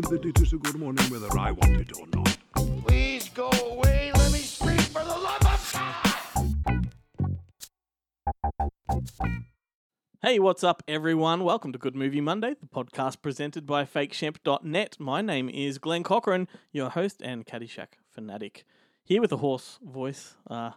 Morning? What do mean that it is a good morning whether I want it or not? Please go away. Let me speak for the love of God. Hey, what's up, everyone? Welcome to Good Movie Monday, the podcast presented by FakeShemp.net. My name is Glenn Cochran, your host and Caddyshack fanatic. Here with a hoarse voice. Uh,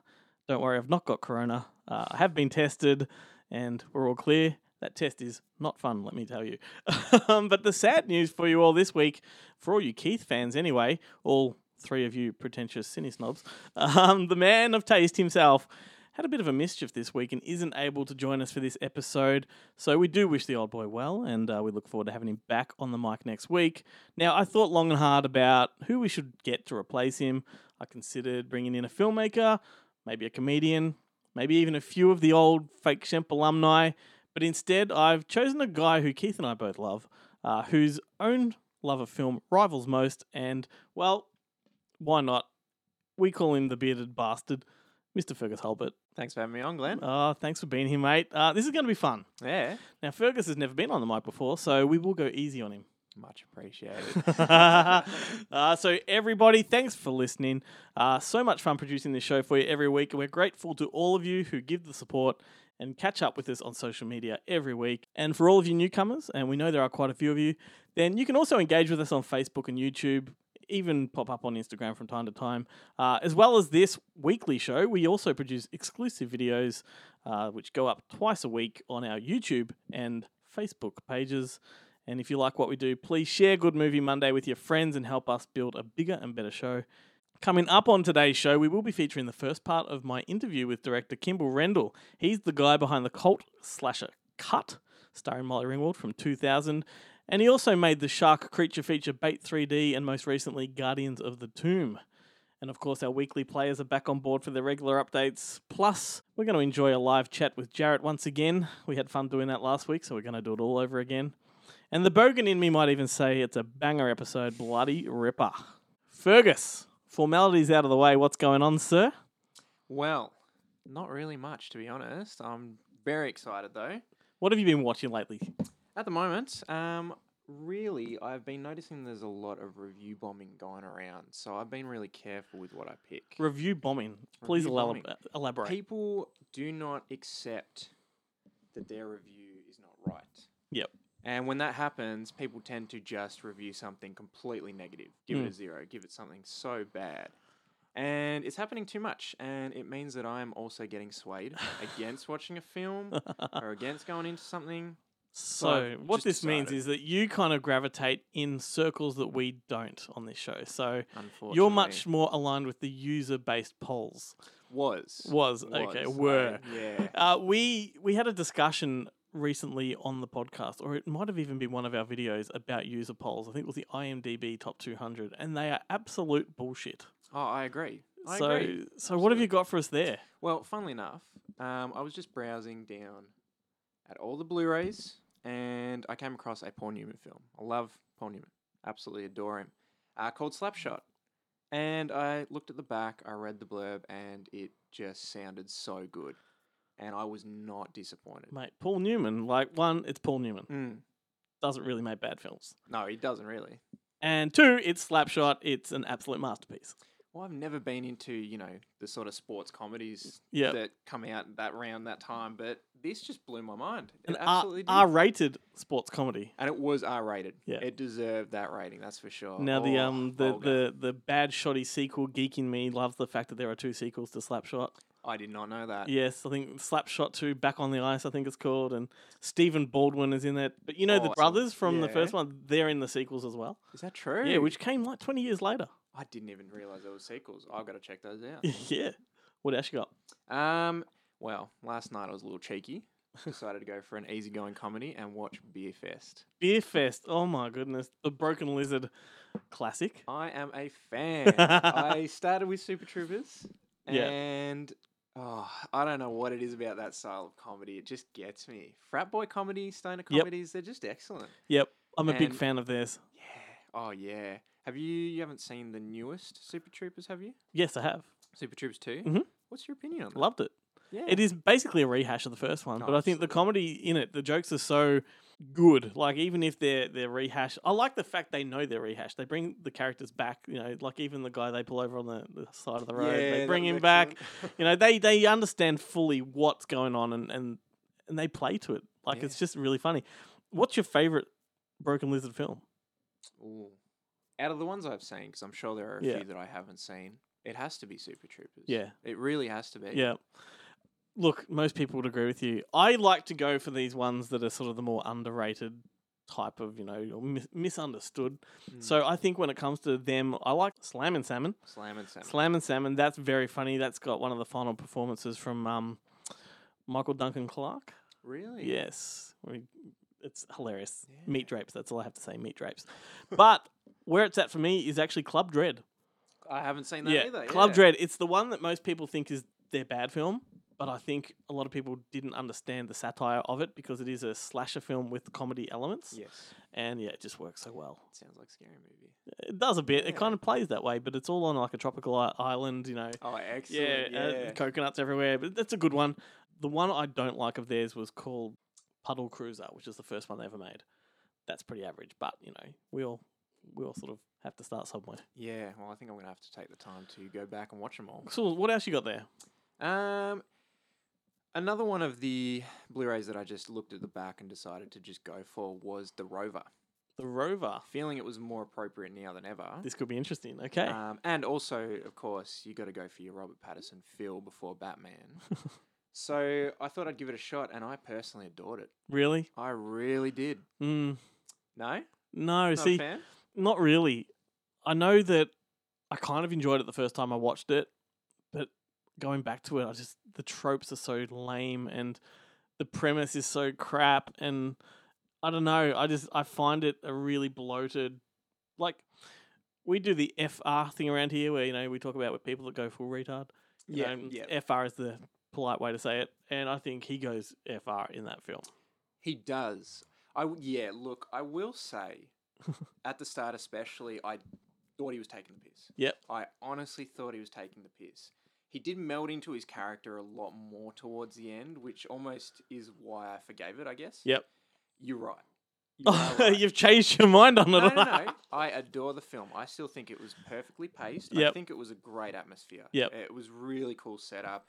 don't worry, I've not got corona. Uh, I have been tested, and we're all clear. That test is not fun, let me tell you. um, but the sad news for you all this week, for all you Keith fans anyway, all three of you pretentious cine snobs, um, the man of taste himself had a bit of a mischief this week and isn't able to join us for this episode. So we do wish the old boy well, and uh, we look forward to having him back on the mic next week. Now, I thought long and hard about who we should get to replace him. I considered bringing in a filmmaker, maybe a comedian, maybe even a few of the old Fake Shemp alumni. But instead, I've chosen a guy who Keith and I both love, uh, whose own love of film rivals most, and, well, why not? We call him the bearded bastard, Mr. Fergus Hulbert. Thanks for having me on, Glenn. Oh, thanks for being here, mate. Uh, this is going to be fun. Yeah. Now, Fergus has never been on the mic before, so we will go easy on him. Much appreciated. uh, so, everybody, thanks for listening. Uh, so much fun producing this show for you every week. We're grateful to all of you who give the support and catch up with us on social media every week. And for all of you newcomers, and we know there are quite a few of you, then you can also engage with us on Facebook and YouTube. Even pop up on Instagram from time to time. Uh, as well as this weekly show, we also produce exclusive videos uh, which go up twice a week on our YouTube and Facebook pages. And if you like what we do, please share Good Movie Monday with your friends and help us build a bigger and better show. Coming up on today's show, we will be featuring the first part of my interview with director Kimble Rendall. He's the guy behind the cult slasher Cut, starring Molly Ringwald from 2000. And he also made the shark creature feature Bait 3D and most recently Guardians of the Tomb. And of course, our weekly players are back on board for their regular updates. Plus, we're going to enjoy a live chat with Jarrett once again. We had fun doing that last week, so we're going to do it all over again. And the bogan in me might even say it's a banger episode, bloody ripper. Fergus, formalities out of the way. What's going on, sir? well, not really much, to be honest. I'm very excited, though. What have you been watching lately? At the moment, um, really, I've been noticing there's a lot of review bombing going around. So I've been really careful with what I pick. Review bombing. Please Review elab- bombing. elaborate. People do not accept that their review is not right. Yep. And when that happens, people tend to just review something completely negative, give it Mm. a zero, give it something so bad. And it's happening too much. And it means that I'm also getting swayed against watching a film or against going into something. So, I've what this means is that you kind of gravitate in circles that we don't on this show. So, you're much more aligned with the user based polls. was Was, okay, Was, were. Yeah. Uh, we we had a discussion recently on the podcast, or it might have even been one of our videos about user polls. I think it was the IMDb top 200, and they are absolute bullshit. Oh, I agree. I so, agree. so what have you got for us there? Well, funnily enough, um, I was just browsing down at all the Blu-rays, and I came across a Paul Newman film. I love Paul Newman, absolutely adore him. Uh, called Slapshot, and I looked at the back, I read the blurb, and it just sounded so good, and I was not disappointed. Mate, Paul Newman, like one, it's Paul Newman. Mm, Doesn't really make bad films. no, he doesn't really. And two, it's Slapshot. It's an absolute masterpiece. Well, I've never been into you know the sort of sports comedies Yep. that come out that round that time, but this just blew my mind. It An absolutely did. R rated sports comedy. and it was R rated. Yeah. it deserved that rating. That's for sure. Now the Oh, um the, vulgar. the the bad shoddy sequel geeking me loves the fact that there are two sequels to Slapshot. I did not know that. Yes, I think Slapshot 2, Back on the Ice, I think it's called, and Stephen Baldwin is in it. But you know the brothers from the first one, they're in the sequels as well. Is that true? Yeah, which came like 20 years later. I didn't even realize there were sequels. I've got to check those out. yeah. What else you got? um, well, last night I was a little cheeky. decided to go for an easygoing comedy and watch Beer Fest. Beer Fest. Oh my goodness. The Broken Lizard classic. I am a fan. I started with Super Troopers, Yeah. and oh, I don't know what it is about that style of comedy. It just gets me. Frat boy comedy, stoner Yep. comedies, they're just excellent. Yep. I'm a big And- fan of theirs. Yeah. Oh yeah. Have you you haven't seen the newest Super Troopers? Have you? Yes, I have. Super Troopers 2 Mhm. What's your opinion on that? Loved it. Yeah. It is basically a rehash of the first one, but I think the comedy in it, the jokes are so good. Like even if they're they're rehash, I like the fact they know they're rehash. They bring the characters back. You know, like even the guy they pull over on the, the side of the road, Yeah, they bring him back. You know, they they understand fully what's going on and and and they play to it. Like Yeah. it's just really funny. What's your favorite Broken Lizard film? Ooh. Out of the ones I've seen, because I'm sure there are a Yeah. few that I haven't seen, it has to be Super Troopers. Yeah. It really has to be. Yeah. Look, most people would agree with you. I like to go for these ones that are sort of the more underrated type of, you know, or mis- misunderstood. Mm. So I think when it comes to them, I like Slammin' Salmon. Slammin' Salmon. Slammin' Salmon, that's very funny. That's got one of the final performances from um, Michael Duncan Clark. Really? Yes. We, it's hilarious. Yeah. Meat drapes. That's all I have to say. Meat drapes. but where it's at for me is actually Club Dread. I haven't seen that yeah, either. Club yeah. Dread. It's the one that most people think is their bad film, but I think a lot of people didn't understand the satire of it because it is a slasher film with comedy elements, Yes. and yeah, it just works so well. Sounds like a scary movie. It does a bit. It kind of plays that way, but it's all on like a tropical island, you know. Oh, Yeah, excellent. Yeah. Uh, coconuts everywhere, but that's a good one. The one I don't like of theirs was called Puddle Cruiser, which is the first one they ever made. That's pretty average, but you know, we all we all sort of have to start somewhere. yeah. Well, I think I'm going to have to take the time to go back and watch them all. So, what else you got there? Um, another one of the Blu-rays that I just looked at the back and decided to just go for was the Rover. The Rover. Feeling it was more appropriate now than ever. This could be interesting. Okay. Um, and also, of course, you got to go for your Robert Pattinson feel before Batman. so I thought I'd give it a shot, and I personally adored it. really? I really did. Mm, No, no. not see, not really. I know that I kind of enjoyed it the first time I watched it, but going back to it, I just the tropes are so lame and the premise is so crap, and I don't know. I just I find it a really bloated. Like we do the FR thing around here, where you know we talk about with people that go full retard. You Yeah, know, yeah. FR is the polite way to say it, and I think he goes FR in that film. He does. I w- yeah. Look, I will say, at the start especially, I thought he was taking the piss. Yep. I honestly thought he was taking the piss. He did meld into his character a lot more towards the end, which almost is why I forgave it. I guess. Yep. You're right. You are right. You've changed your mind on it. no, no, no. I adore the film. I still think it was perfectly paced. I think it was a great atmosphere. Yep. It was really cool setup.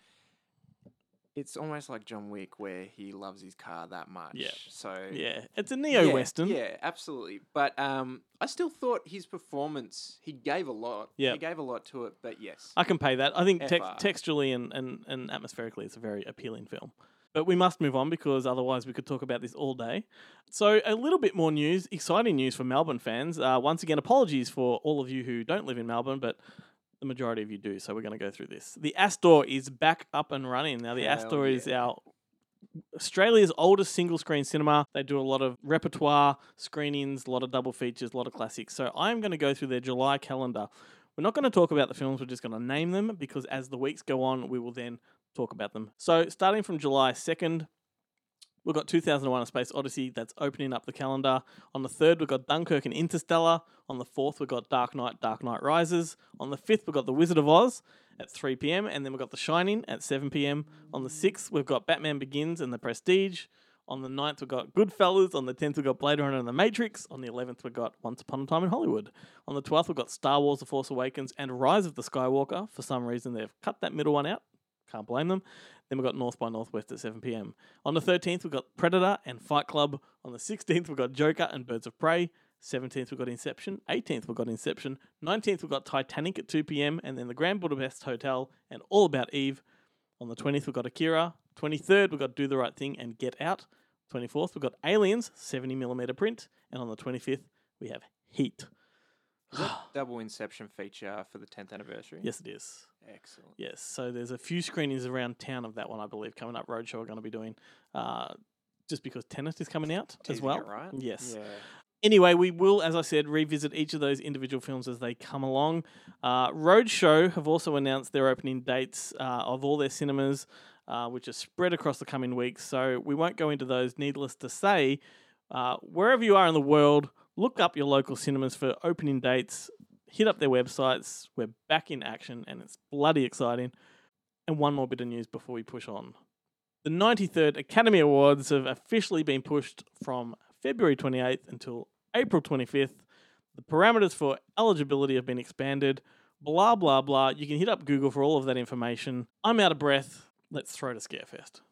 It's almost like John Wick, where he loves his car that much. Yeah. So Yeah, it's a neo western. Yeah, yeah, absolutely. But um, I still thought his performance. He gave a lot. Yeah, He gave a lot to it. But yes. I can pay that. I think tex- textually and, and, and atmospherically, it's a very appealing film. But we must move on because otherwise we could talk about this all day. So, a little bit more news, exciting news for Melbourne fans. Uh, once again, apologies for all of you who don't live in Melbourne, but the majority of you do. So, we're going to go through this. The Astor is back up and running. Now, the Hell Astor is our Australia's oldest single screen cinema. They do a lot of repertoire screenings, a lot of double features, a lot of classics. So I'm going to go through their July calendar. We're not going to talk about the films, we're just going to name them because as the weeks go on, we will then talk about them. So starting from July 2nd, we've got 2001 A Space Odyssey that's opening up the calendar. On the 3rd, we've got Dunkirk and Interstellar. On the 4th, we've got Dark Knight, Dark Knight Rises. On the 5th, we've got The Wizard of Oz at 3 p.m. And then we've got The Shining at 7 p.m. On the 6th, we've got Batman Begins and The Prestige. On the 9th, we've got Goodfellas. On the 10th, we've got Blade Runner and The Matrix. On the 11th, we've got Once Upon a Time in Hollywood. On the 12th, we've got Star Wars The Force Awakens and Rise of the Skywalker. For some reason, they've cut that middle one out. Can't blame them. Then we've got North by Northwest at 7 p.m. On the 13th, we've got Predator and Fight Club. On the 16th, we've got Joker and Birds of Prey. 17th, we've got Inception. 18th, we've got Inception. 19th, we've got Titanic at 2 p.m. And then the Grand Budapest Hotel and All About Eve. On the 20th, we've got Akira. 23rd, we've got Do the Right Thing and Get Out. 24th, we've got Aliens, 70mm print. And on the 25th, we have Heat. Double Inception feature for the 10th anniversary? Yes, it is. Excellent. Yes, so there's a few screenings around town of that one, I believe, coming up. Roadshow are going to be doing, uh, just because Tenet is coming out as well. right? Yes. Yeah. Anyway, we will, as I said, revisit each of those individual films as they come along. Uh, Roadshow have also announced their opening dates uh, of all their cinemas, uh, which are spread across the coming weeks. So we won't go into those. Needless to say, uh, wherever you are in the world, look up your local cinemas for opening dates. Hit up their websites. We're back in action, and it's bloody exciting. And one more bit of news before we push on. The 93rd Academy Awards have officially been pushed from February 28th until April 25th. The parameters for eligibility have been expanded. Blah, blah, blah. You can hit up Google for all of that information. I'm out of breath. Let's throw to Scarefest.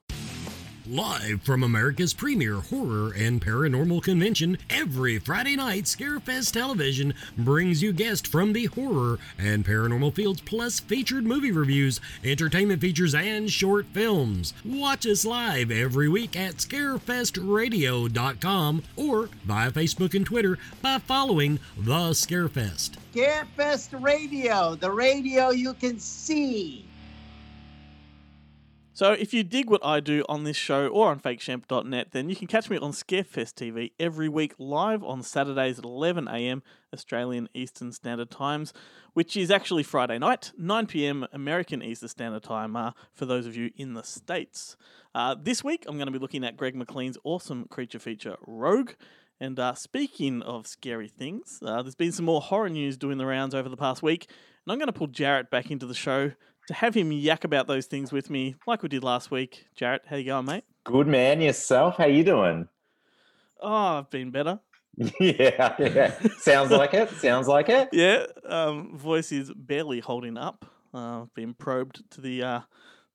Live from America's premier horror and paranormal convention, every Friday night, Scarefest Television brings you guests from the horror and paranormal fields, plus featured movie reviews, entertainment features, and short films. Watch us live every week at scarefestradio.com or via Facebook and Twitter by following The Scarefest. Scarefest Radio, the radio you can see. So, if you dig what I do on this show or on fakeshemp.net, then you can catch me on Scarefest TV every week live on Saturdays at 11am Australian Eastern Standard Times, which is actually Friday night, 9pm American Eastern Standard Time uh, for those of you in the States. Uh, this week, I'm going to be looking at Greg McLean's awesome creature feature, Rogue. And uh, speaking of scary things, uh, there's been some more horror news doing the rounds over the past week, and I'm going to pull Jarrett back into the show to have him yak about those things with me, like we did last week. Jarrett, how you going, mate? Good man, yourself. How you doing? Oh, I've been better. yeah, yeah. Sounds like it. Sounds like it. Yeah, um, voice is barely holding up. Uh, been probed to the. Uh,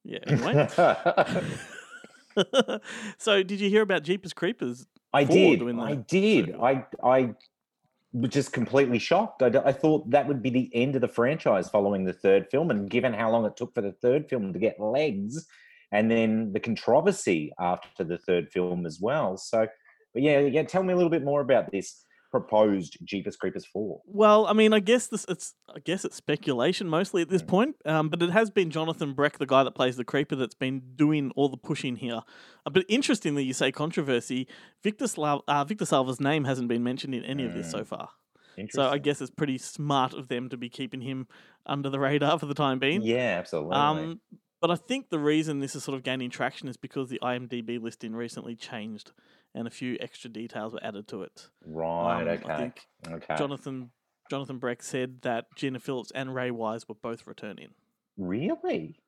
yeah, anyway. so, did you hear about Jeepers Creepers? I 4 did. I did. I I just completely shocked. I thought that would be the end of the franchise following the third film, and given how long it took for the third film to get legs, and then the controversy after the third film as well. So, but yeah, yeah. Tell me a little bit more about this proposed Jeepers Creepers four. Well, I mean, I guess this it's I guess it's speculation mostly at this Mm. point. Um, but it has been Jonathan Breck, the guy that plays the creeper, that's been doing all the pushing here. Uh, but interestingly, you say controversy. Victor Slav, uh, Victor Salva's name hasn't been mentioned in any of this so far. So I guess it's pretty smart of them to be keeping him under the radar for the time being. Yeah, absolutely. Um, but I think the reason this is sort of gaining traction is because the IMDb listing recently changed and a few extra details were added to it. right. Um, okay. I think okay. Jonathan Jonathan Breck said that Gina Phillips and Ray Wise were both returning. really?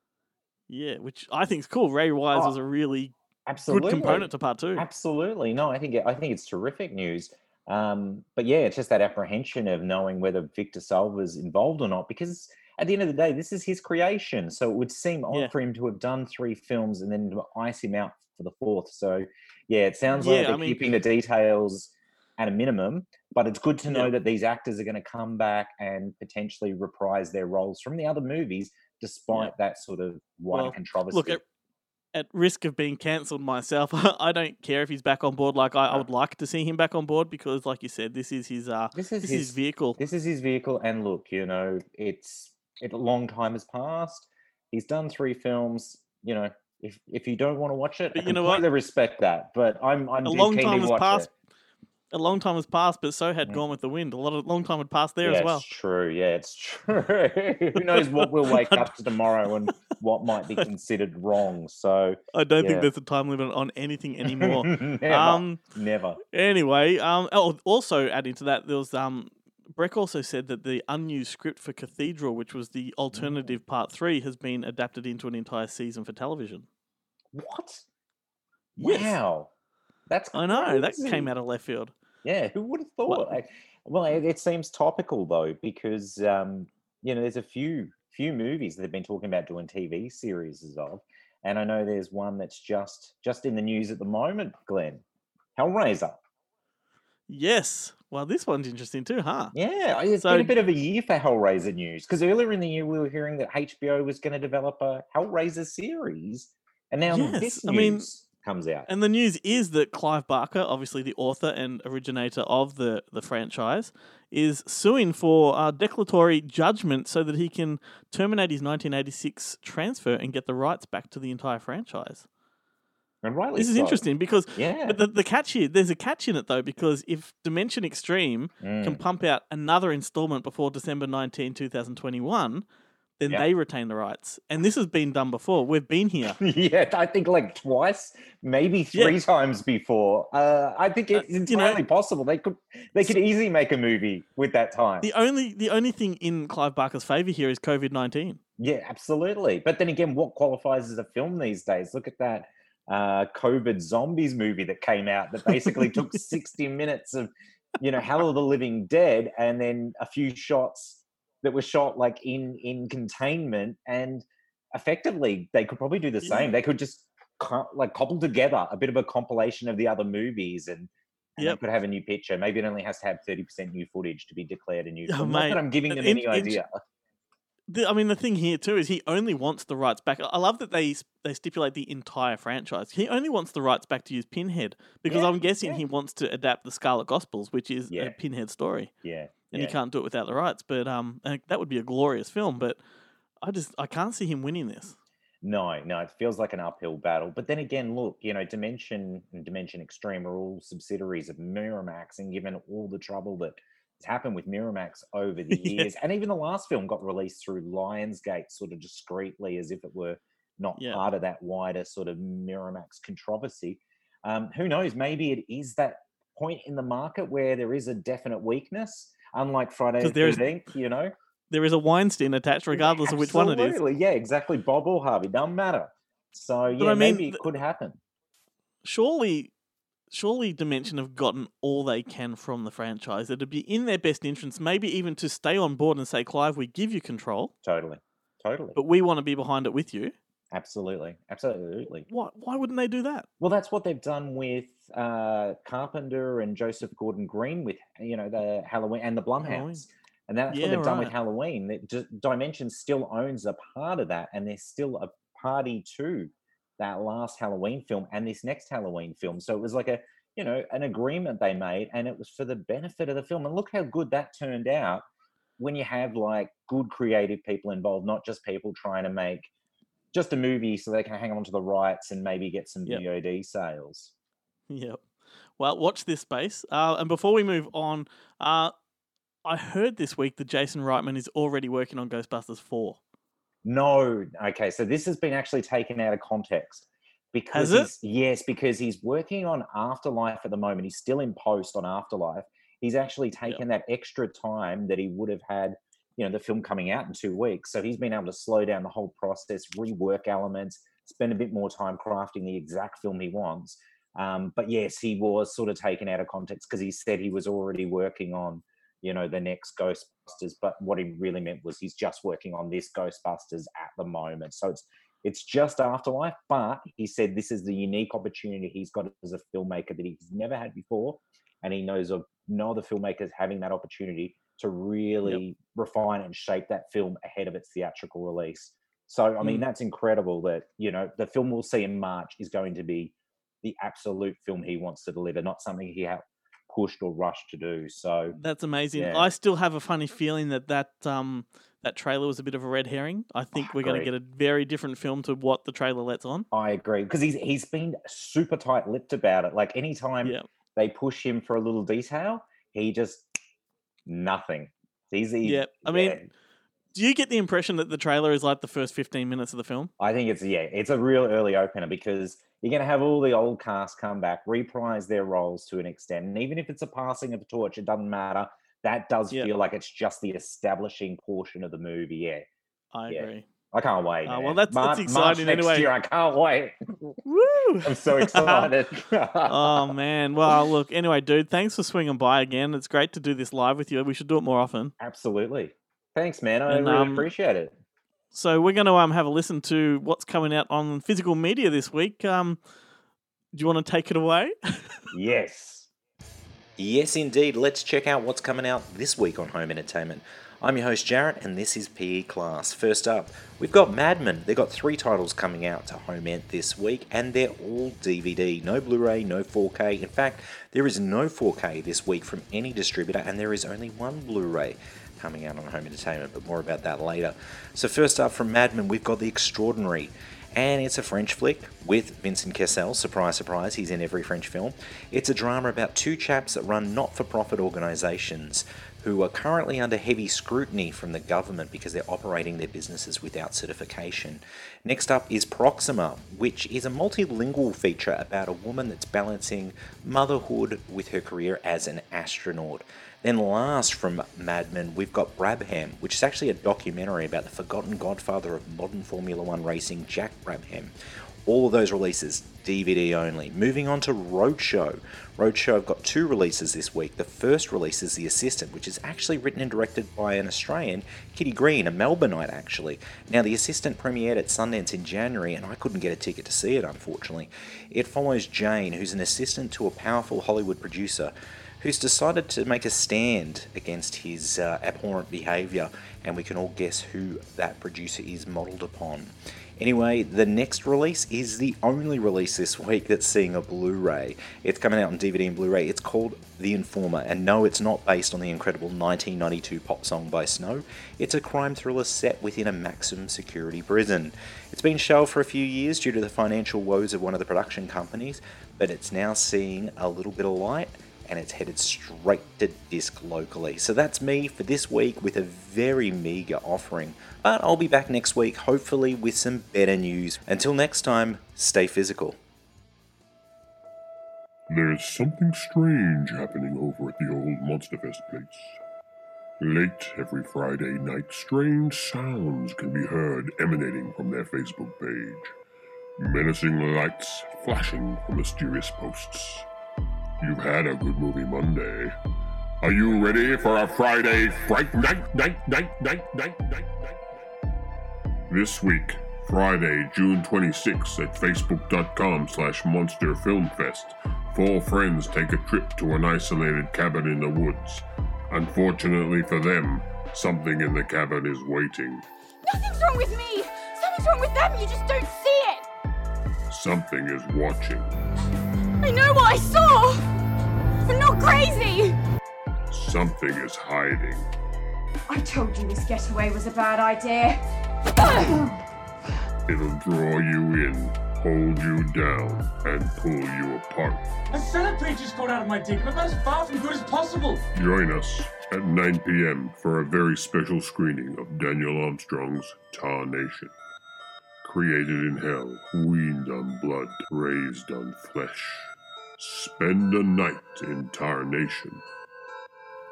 Yeah, which I think is cool. Ray Wise Oh, was a really Absolutely. good component to part two. Absolutely. No, I think I think it's terrific news. Um, but yeah, it's just that apprehension of knowing whether Victor Salva's involved or not, because at the end of the day, this is his creation. So it would seem odd Yeah. for him to have done three films and then to ice him out for the fourth. So yeah, it sounds Yeah, like they're I mean- keeping the details at a minimum, but it's good to know Yeah. that these actors are going to come back and potentially reprise their roles from the other movies, despite that sort of wider Well, controversy. Look, at, at risk of being cancelled myself, I don't care if he's back on board. Like I, I would like to see him back on board because, like you said, this is his uh, this is this his is his vehicle. this is his vehicle and look you know it's it, a long time has passed he's done three films you know if if you don't want to watch it But I you know what? respect that but i'm i'm a long time has passed. it. A long time has passed, but so had Mm. Gone with the Wind. A lot of long time had passed there yeah, as well. it's true yeah it's true who knows what we'll wake up to tomorrow and what might be considered wrong so I don't yeah. think there's a time limit on anything anymore. never um. never Anyway, um. Oh, also adding to that, there was um. Breck also said that the unused script for Cathedral, which was the Mm. alternative part three, has been adapted into an entire season for television. what Yes. wow that's I know that came out of left field. Yeah, who would have thought? I- well, it, it seems topical though, because um, you know there's a few few movies that have been talking about doing TV series of, and I know there's one that's just just in the news at the moment. Glenn, Hellraiser. Yes. Well, this one's interesting too, huh? Yeah, it's So- been a bit of a year for Hellraiser news because earlier in the year we were hearing that HBO was going to develop a Hellraiser series, and now Yes, this I mean, news comes out. And the news is that Clive Barker, obviously the author and originator of the, the franchise, is suing for uh, declaratory judgment so that he can terminate his 1986 transfer and get the rights back to the entire franchise. And rightly This is so. interesting because Yeah. but the, the catch here, there's a catch in it though, because if Dimension Extreme Mm. can pump out another installment before December 19, 2021, then Yeah. they retain the rights. And this has been done before. We've been here. yeah, I think like twice, maybe Yeah. three times before. Uh, I think it's you know- entirely possible. They could they could easily make a movie with that time. The only the only thing in Clive Barker's favor here is COVID nineteen. Yeah, absolutely. But then again, what qualifies as a film these days? Look at that uh, COVID zombies movie that came out that basically took 60 minutes of, you know, Hell of the Living Dead and then a few shots that were shot like in in containment and effectively they could probably do the same. They could just co- like cobble together a bit of a compilation of the other movies and and Yep. could have a new picture. Maybe it only has to have 30% new footage to be declared a new Oh, film. Not that I'm giving them in- any idea. The, I mean, the thing here too is he only wants the rights back. I love that they they stipulate the entire franchise. He only wants the rights back to use Pinhead because Yeah, I'm guessing yeah. he wants to adapt the Scarlet Gospels, which is Yeah. a Pinhead story, Yeah. and he can't do it without the rights. But um, uh, that would be a glorious film. But I just I can't see him winning this. No, no, it feels like an uphill battle. But then again, look, you know, Dimension and Dimension Extreme are all subsidiaries of Miramax, and given all the trouble that happened with Miramax over the Yeah. years, and even the last film got released through Lionsgate sort of discreetly as if it were not Yeah. part of that wider sort of Miramax controversy. Um, who knows? Maybe it is that point in the market where there is a definite weakness, unlike Friday the there is- 13th, you know? There is a Weinstein attached, regardless of which one it is. Yeah, exactly. Bob or Harvey, doesn't matter. So yeah, I mean, maybe it th- could happen. surely surely dimension have gotten all they can from the franchise it'd be in their best interest maybe even to stay on board and say clive we give you control Totally, totally, but we want to be behind it with you absolutely, absolutely. why, why wouldn't they do that Well, that's what they've done with uh, Carpenter and Joseph Gordon-Green with you know the Halloween and the Blumhouse, Halloween. and that's Yeah, what they've done with. Halloween. Dimension still owns a part of that, and they're still a party to that last Halloween film and this next Halloween film. So it was like a you know an agreement they made, and it was for the benefit of the film. And look how good that turned out when you have like good creative people involved, not just people trying to make just a movie so they can hang on to the rights and maybe get some Yep. VOD sales. yep well watch this space uh, and before we move on uh, i heard this week that jason reitman is already working on ghostbusters 4 No, okay, so this has been actually taken out of context because Has it? he's, yes, because he's working on Afterlife at the moment. He's still in post on Afterlife. He's actually taken that extra time that he would have had, you know, the film coming out in two weeks. So he's been able to slow down the whole process, rework elements, spend a bit more time crafting the exact film he wants. Um, but yes, he was sort of taken out of context because he said he was already working on, you know, the next Ghostbusters. But what he really meant was he's just working on this Ghostbusters at the moment. So it's it's just Afterlife, but he said this is the unique opportunity he's got as a filmmaker that he's never had before, and he knows of no other filmmakers having that opportunity to really refine and shape that film ahead of its theatrical release. So I mean Mm. that's incredible that you know the film we'll see in March is going to be the absolute film he wants to deliver, not something he had pushed or rushed to do. So That's amazing. Yeah. I still have a funny feeling that that um that trailer was a bit of a red herring. I think we're going to get a very different film to what the trailer lets on. I agree because he's he's been super tight-lipped about it. Like anytime Yeah. they push him for a little detail, he just nothing. He's he, Yeah, I mean- yeah, Do you get the impression that the trailer is like the first 15 minutes of the film? I think it's yeah, it's a real early opener because you're going to have all the old cast come back, reprise their roles to an extent, and even if it's a passing of a torch, it doesn't matter. That does Yeah. feel like it's just the establishing portion of the movie. Yeah, I Yeah. agree. I can't wait. Oh, well, that's- that's exciting March next anyway. Year, I can't wait. Woo! I'm so excited. oh man. Well, look. Anyway, dude, thanks for swinging by again. It's great to do this live with you. We should do it more often. Absolutely. Thanks, man. I And, really um, appreciate it. So we're going to um have a listen to what's coming out on physical media this week. Um, do you want to take it away? Yes. Yes, indeed. Let's check out what's coming out this week on home entertainment. I'm your host Jarrett, and this is PE Class. First up, we've got Madman. They've got three titles coming out to home ent this week, and they're all DVD. No Blu ray, no 4K. In fact, there is no 4K this week from any distributor, and there is only one Blu ray coming out on home entertainment, but more about that later. So, first up from Madman, we've got The Extraordinary and it's a French flick with Vincent Cassel. Surprise, surprise, he's in every French film. It's a drama about two chaps that run not for profit organisations who are currently under heavy scrutiny from the government because they're operating their businesses without certification. Next up is Proxima, which is a multilingual feature about a woman that's balancing motherhood with her career as an astronaut. Then last from Madman, we've got Brabham, which is actually a documentary about the forgotten godfather of modern Formula One racing, Jack Brabham. All of those releases DVD only. Moving on to Roadshow. Roadshow have got two releases this week. The first release is The Assistant, which is actually written and directed by an Australian, Kitty Green, a Melbourneite actually. Now, The Assistant premiered at Sundance in January, and I couldn't get a ticket to see it, unfortunately. It follows Jane, who's an assistant to a powerful Hollywood producer who's decided to make a stand against his uh, abhorrent behaviour, and we can all guess who that producer is modelled upon. Anyway, the next release is the only release this week that's seeing a Blu ray. It's coming out on DVD and Blu ray. It's called The Informer, and no, it's not based on the incredible 1992 pop song by Snow. It's a crime thriller set within a maximum security prison. It's been shelved for a few years due to the financial woes of one of the production companies, but it's now seeing a little bit of light and it's headed straight to disc locally. So that's me for this week with a very meager offering. But I'll be back next week, hopefully, with some better news. Until next time, stay physical. There's something strange happening over at the old Monsterfest place. Late every Friday night, strange sounds can be heard emanating from their Facebook page. Menacing lights flashing from mysterious posts. You've had a good movie Monday. Are you ready for a Friday fright night, night, night, night, night, night, night? This week, Friday, June 26th at facebook.com slash Monster Film Fest, four friends take a trip to an isolated cabin in the woods. Unfortunately for them, something in the cabin is waiting. Nothing's wrong with me. Something's wrong with them. You just don't see it. Something is watching. I know what I saw. I'm not crazy. Something is hiding. I told you this getaway was a bad idea. It'll draw you in, hold you down, and pull you apart. A centipede just got out of my dick, but that's as far from good as possible. Join us at 9 p.m. for a very special screening of Daniel Armstrong's Tarnation. Created in hell, weaned on blood, raised on flesh. Spend a night in tarnation.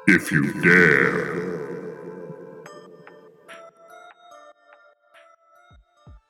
If you dare.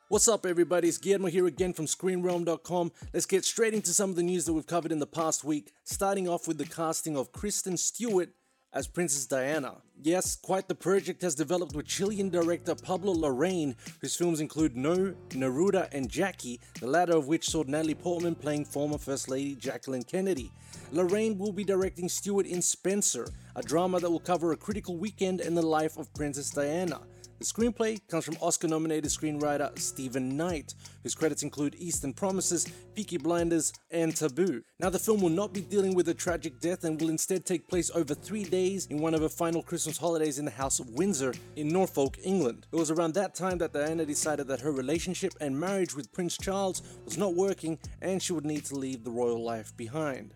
What's up, everybody? It's Guillermo here again from ScreenRealm.com. Let's get straight into some of the news that we've covered in the past week, starting off with the casting of Kristen Stewart as Princess Diana. Yes, quite the project has developed with Chilean director Pablo Larraín, whose films include No, Neruda, and Jackie, the latter of which saw Natalie Portman playing former First Lady Jacqueline Kennedy. Larraín will be directing Stewart in Spencer, a drama that will cover a critical weekend in the life of Princess Diana. The screenplay comes from Oscar nominated screenwriter Steven Knight, whose credits include Eastern Promises, Peaky Blinders, and Taboo. Now, the film will not be dealing with a tragic death and will instead take place over three days in one of her final Christmas holidays in the House of Windsor in Norfolk, England. It was around that time that Diana decided that her relationship and marriage with Prince Charles was not working and she would need to leave the royal life behind.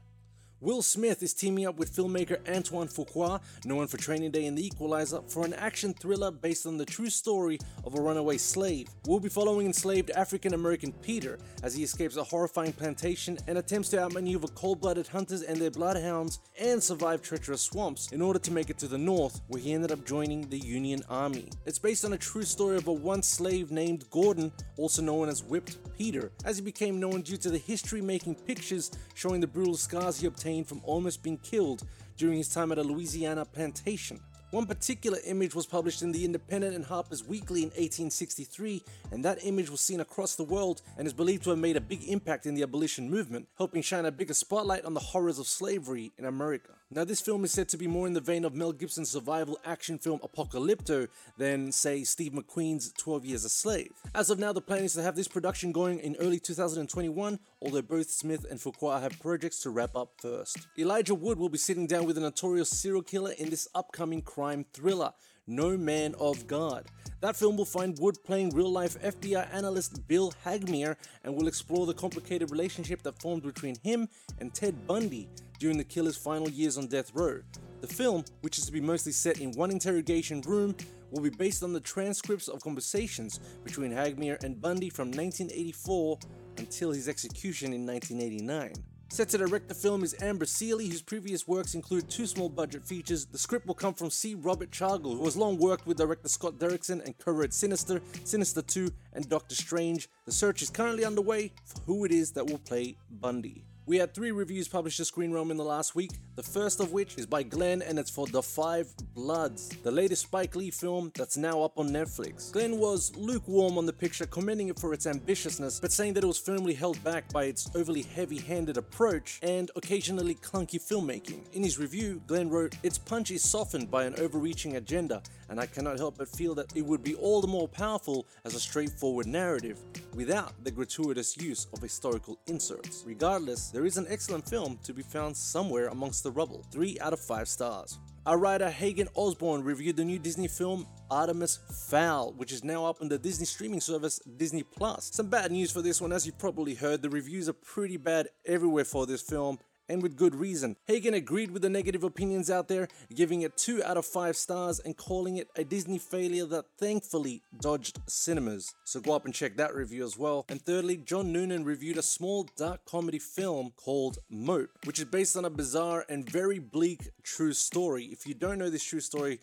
Will Smith is teaming up with filmmaker Antoine Fuqua, known for Training Day and The Equalizer, for an action thriller based on the true story of a runaway slave. We'll be following enslaved African American Peter as he escapes a horrifying plantation and attempts to outmaneuver cold blooded hunters and their bloodhounds and survive treacherous swamps in order to make it to the north, where he ended up joining the Union Army. It's based on a true story of a once slave named Gordon, also known as Whipped Peter, as he became known due to the history making pictures showing the brutal scars he obtained from almost being killed during his time at a Louisiana plantation. One particular image was published in The Independent and Harper's Weekly in 1863, and that image was seen across the world and is believed to have made a big impact in the abolition movement, helping shine a bigger spotlight on the horrors of slavery in America. Now, this film is said to be more in the vein of Mel Gibson's survival action film Apocalypto than, say, Steve McQueen's 12 Years a Slave. As of now, the plan is to have this production going in early 2021, although both Smith and Fuqua have projects to wrap up first. Elijah Wood will be sitting down with a notorious serial killer in this upcoming crime thriller, No Man of God. That film will find Wood playing real life FBI analyst Bill Hagmaier and will explore the complicated relationship that formed between him and Ted Bundy during the killer's final years on death row. The film, which is to be mostly set in one interrogation room, will be based on the transcripts of conversations between Hagmaier and Bundy from 1984 until his execution in 1989. Set to direct the film is Amber Sealey, whose previous works include two small budget features. The script will come from C. Robert Cargill, who has long worked with director Scott Derrickson and co-wrote Sinister, Sinister 2, and Doctor Strange. The search is currently underway for who it is that will play Bundy. We had three reviews published to Screen Realm in the last week, the first of which is by Glenn and it's for The Five Bloods, the latest Spike Lee film that's now up on Netflix. Glenn was lukewarm on the picture, commending it for its ambitiousness, but saying that it was firmly held back by its overly heavy handed approach and occasionally clunky filmmaking. In his review, Glenn wrote, Its punch is softened by an overreaching agenda, and I cannot help but feel that it would be all the more powerful as a straightforward narrative without the gratuitous use of historical inserts. Regardless, there is an excellent film to be found somewhere amongst the rubble. 3 out of 5 stars. Our writer Hagen Osborne reviewed the new Disney film Artemis Fowl, which is now up on the Disney streaming service Disney Plus. Some bad news for this one, as you probably heard, the reviews are pretty bad everywhere for this film, and with good reason. Hagen agreed with the negative opinions out there, giving it 2 out of 5 stars and calling it a Disney failure that thankfully dodged cinemas. So go up and check that review as well. And thirdly, John Noonan reviewed a small dark comedy film called Mope, which is based on a bizarre and very bleak true story. If you don't know this true story,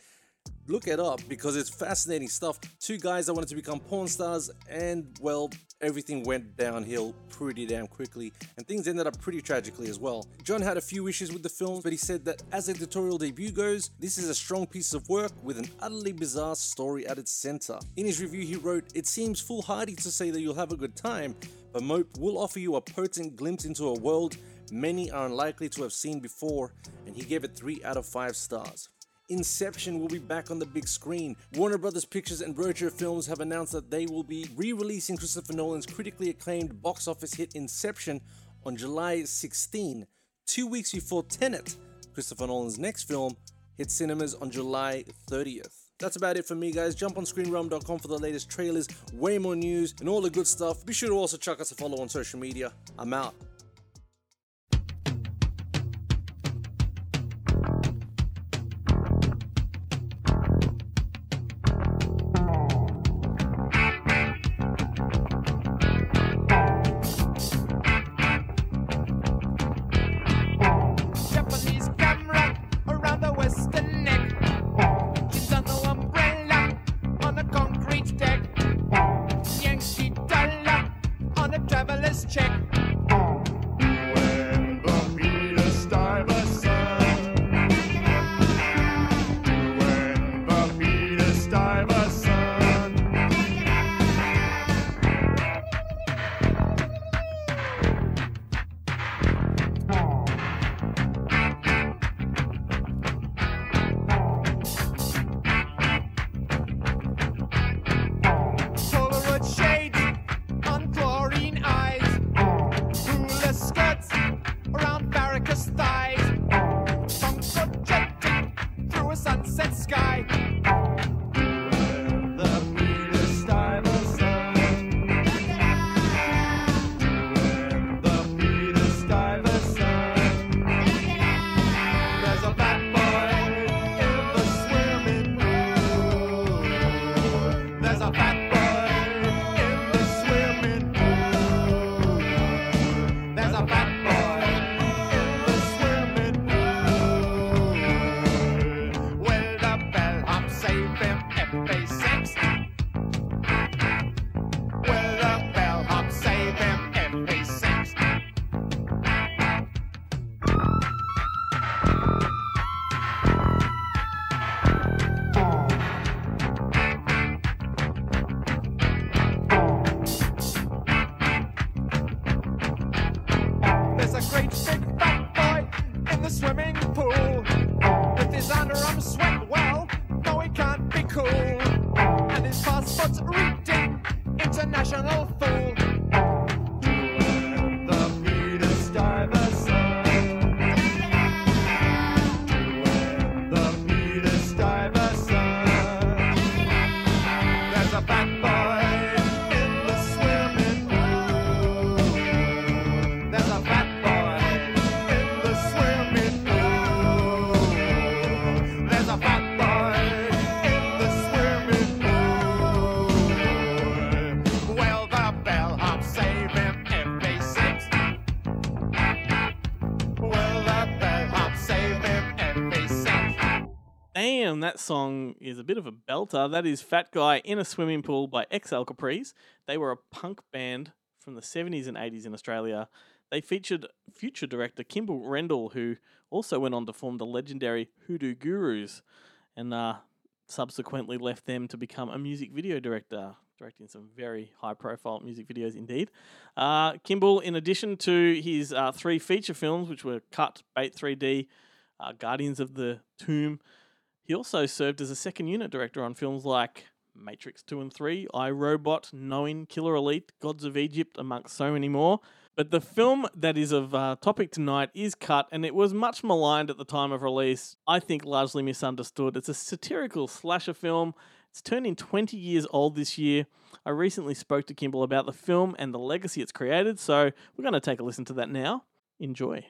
look it up because it's fascinating stuff. Two guys that wanted to become porn stars, and well, everything went downhill pretty damn quickly, and things ended up pretty tragically as well. John had a few issues with the film, but he said that as a editorial debut goes, this is a strong piece of work with an utterly bizarre story at its center. In his review, he wrote, It seems foolhardy to say that you'll have a good time, but Mope will offer you a potent glimpse into a world many are unlikely to have seen before, and he gave it 3 out of 5 stars. Inception will be back on the big screen. Warner Brothers Pictures and Roger Films have announced that they will be re releasing Christopher Nolan's critically acclaimed box office hit Inception on July 16, two weeks before Tenet, Christopher Nolan's next film, hit cinemas on July 30th. That's about it for me, guys. Jump on screenrealm.com for the latest trailers, way more news, and all the good stuff. Be sure to also chuck us a follow on social media. I'm out. That song is a bit of a belter. That is Fat Guy in a Swimming Pool by XL Capris. They were a punk band from the 70s and 80s in Australia. They featured future director Kimble Rendall, who also went on to form the legendary Hoodoo Gurus and uh, subsequently left them to become a music video director, directing some very high profile music videos indeed. Uh, Kimball, in addition to his uh, three feature films, which were Cut, Bait 3D, uh, Guardians of the Tomb, he also served as a second unit director on films like Matrix 2 and 3, iRobot, Knowing, Killer Elite, Gods of Egypt, amongst so many more. But the film that is of uh, topic tonight is Cut, and it was much maligned at the time of release. I think largely misunderstood. It's a satirical slasher film. It's turning 20 years old this year. I recently spoke to Kimble about the film and the legacy it's created, so we're going to take a listen to that now. Enjoy.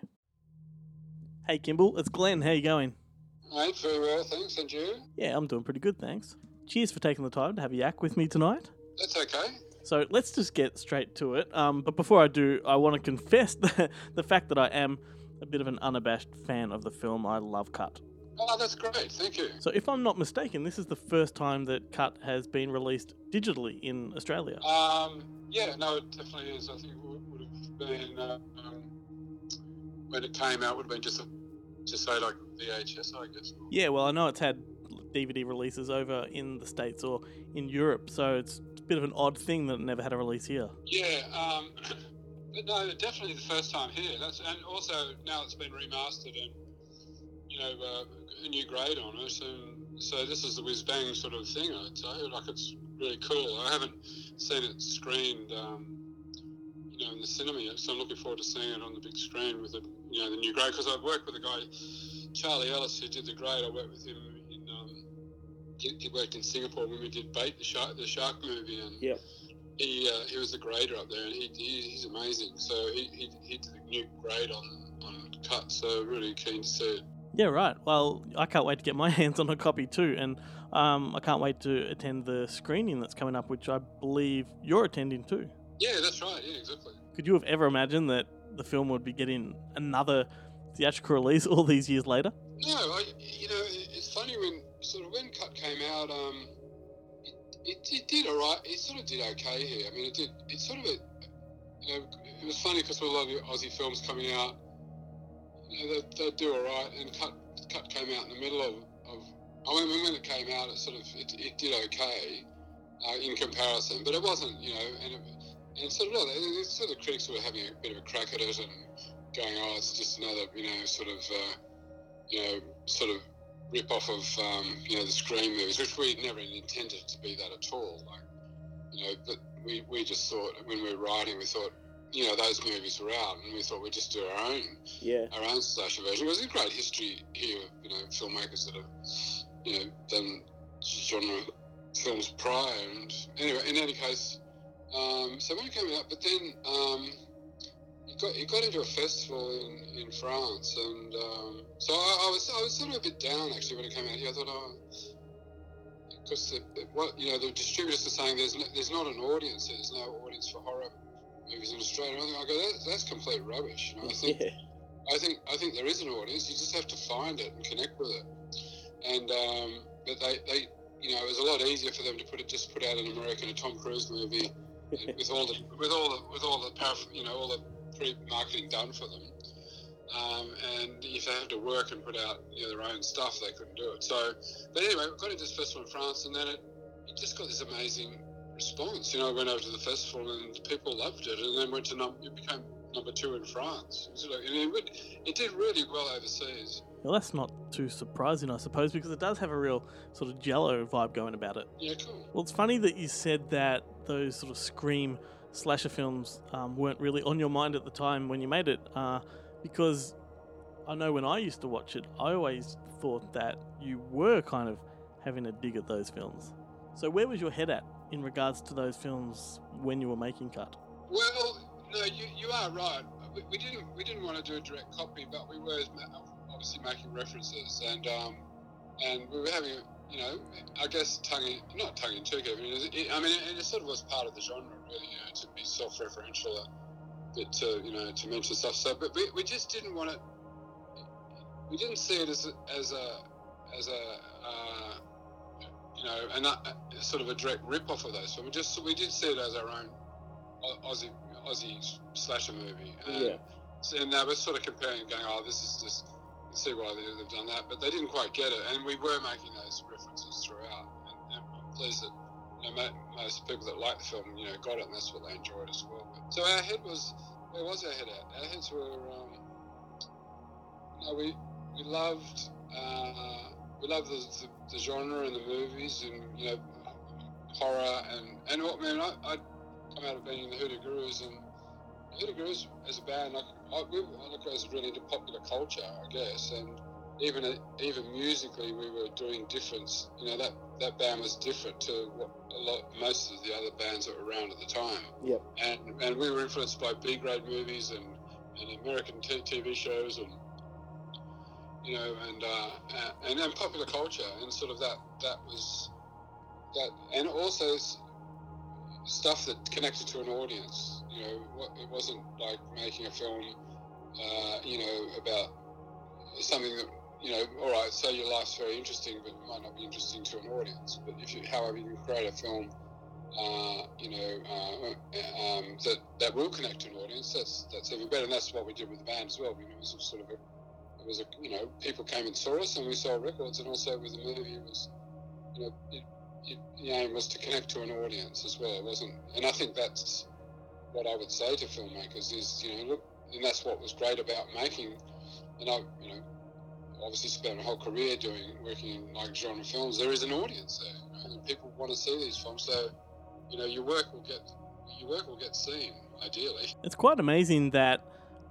Hey Kimble, it's Glenn. How you going? Mate, very well, thanks. And you? Yeah, I'm doing pretty good, thanks. Cheers for taking the time to have a yak with me tonight. That's okay. So let's just get straight to it. Um, but before I do, I want to confess the, the fact that I am a bit of an unabashed fan of the film. I love Cut. Oh, that's great. Thank you. So if I'm not mistaken, this is the first time that Cut has been released digitally in Australia. Um, yeah, no, it definitely is. I think it would, have been um, when it came out. Would have been just a, just say like VHS, I guess. Yeah, well, I know it's had DVD releases over in the States or in Europe, so it's a bit of an odd thing that it never had a release here. Yeah, um, but no, definitely the first time here. That's and also now it's been remastered and you know uh, a new grade on it, and so this is the whiz bang sort of thing. I'd say like it's really cool. I haven't seen it screened, um, you know, in the cinema yet, so I'm looking forward to seeing it on the big screen with the you know the new grade because I've worked with a guy, Charlie Ellis, who did the grade. I worked with him in. Um, he, he worked in Singapore when we did Bait, the shark, the shark movie, and Yep. he uh, he was the grader up there, and he, he he's amazing. So he, he he did a new grade on on cut. So really keen to see it. Yeah, right. Well, I can't wait to get my hands on a copy too, and um, I can't wait to attend the screening that's coming up, which I believe you're attending too. Yeah, that's right. Yeah, exactly. Could you have ever imagined that the film would be getting another theatrical release all these years later? No, I, you know, it's funny when sort of when Cut came out, um, it, it, it did alright. It sort of did okay here. I mean, it did. It's sort of a, you know, it was funny because with a lot of the Aussie films coming out, you know, they they do alright, and Cut Cut came out in the middle of, of I mean, when it came out, it sort of it, it did okay uh, in comparison, but it wasn't, you know, and it, and sort of it's sort of critics were having a bit of a crack at it and going, oh, it's just another, you know, sort of, uh, you know, sort of rip off of, um, you know, the Scream movies, which we never intended to be that at all. Like, you know, but we, we just thought when we were writing, we thought, you know, those movies were out, and we thought we'd just do our own, Yeah. our own slasher version. It was a great history here of, you know, filmmakers that have, you know, done genre films prior. And anyway, in any case, um, so when it came out, but then um, it got it got into a festival in, in France, and um, so I, I was I was sort of a bit down actually when it came out here. I thought, oh, because the, what you know the distributors are saying there's no, there's not an audience, there's no audience for horror movies in Australia. I go, that, that's complete rubbish. You know, I think I think I think there is an audience. You just have to find it and connect with it. And um, but they, they you know it was a lot easier for them to put it just put out an American a Tom Cruise movie with all the with all the with all the you know all the pre marketing done for them. Um, and if they had to work and put out you know, their own stuff, they couldn't do it. So, but anyway, we got into this festival in France, and then it, it just got this amazing response. You know, I went over to the festival, and people loved it, and then went to num- it became number two in France. It, like, it, would, it did really well overseas. Well, that's not too surprising, I suppose, because it does have a real sort of giallo vibe going about it. Yeah, cool. Well, it's funny that you said that those sort of scream slasher films um, weren't really on your mind at the time when you made it, uh, because I know when I used to watch it, I always thought that you were kind of having a dig at those films. So, where was your head at in regards to those films when you were making Cut? Well, no, you, you are right. We, we didn't we didn't want to do a direct copy, but we were obviously making references, and um, and we were having you know I guess tongue in, not tongue in cheek. I mean, it, I mean, it, it sort of was part of the genre, really, you know, to be self-referential, a bit to you know to mention stuff. So, but we, we just didn't want to. We didn't see it as a, as a as a uh, you know, and sort of a direct rip off of those. So we just we did see it as our own Aussie Aussie slasher movie. And, Yeah. so- and they were sort of comparing, going, "Oh, this is just." See why they- they've done that, but they didn't quite get it, and we were making those references throughout. And, and I'm pleased that you know, most people that liked the film, you know, got it, and that's what they enjoyed as well. But, so our head was, where was our head at? Our heads were, um, you know, we we loved uh, we loved the, the, the genre and the movies, and you know, horror and and what man, I, I come out of being in the Hoodoo Gurus and Gurus as a band, like, I, we, I look at it as really into popular culture, I guess, and even even musically, we were doing different. You know, that that band was different to what a lot most of the other bands that were around at the time. Yep. And and we were influenced by B grade movies and, and American t- TV shows and you know and uh, and then popular culture and sort of that that was that and also stuff that connected to an audience. You know, it wasn't like making a film, uh, you know, about something that you know. All right, so your life's very interesting, but it might not be interesting to an audience. But if you, however, you create a film, uh, you know, uh, um, that that will connect to an audience. That's that's even better, and that's what we did with the band as well. You know, it was sort of a, it was a, you know, people came and saw us, and we sold records, and also with the movie, it was, you know, it, it, the aim was to connect to an audience as well. It wasn't, and I think that's what I would say to filmmakers is, you know, look, and that's what was great about making. And I, you know, obviously spent a whole career doing working in like genre films. There is an audience there, you know, and people want to see these films. So, you know, your work will get your work will get seen ideally. It's quite amazing that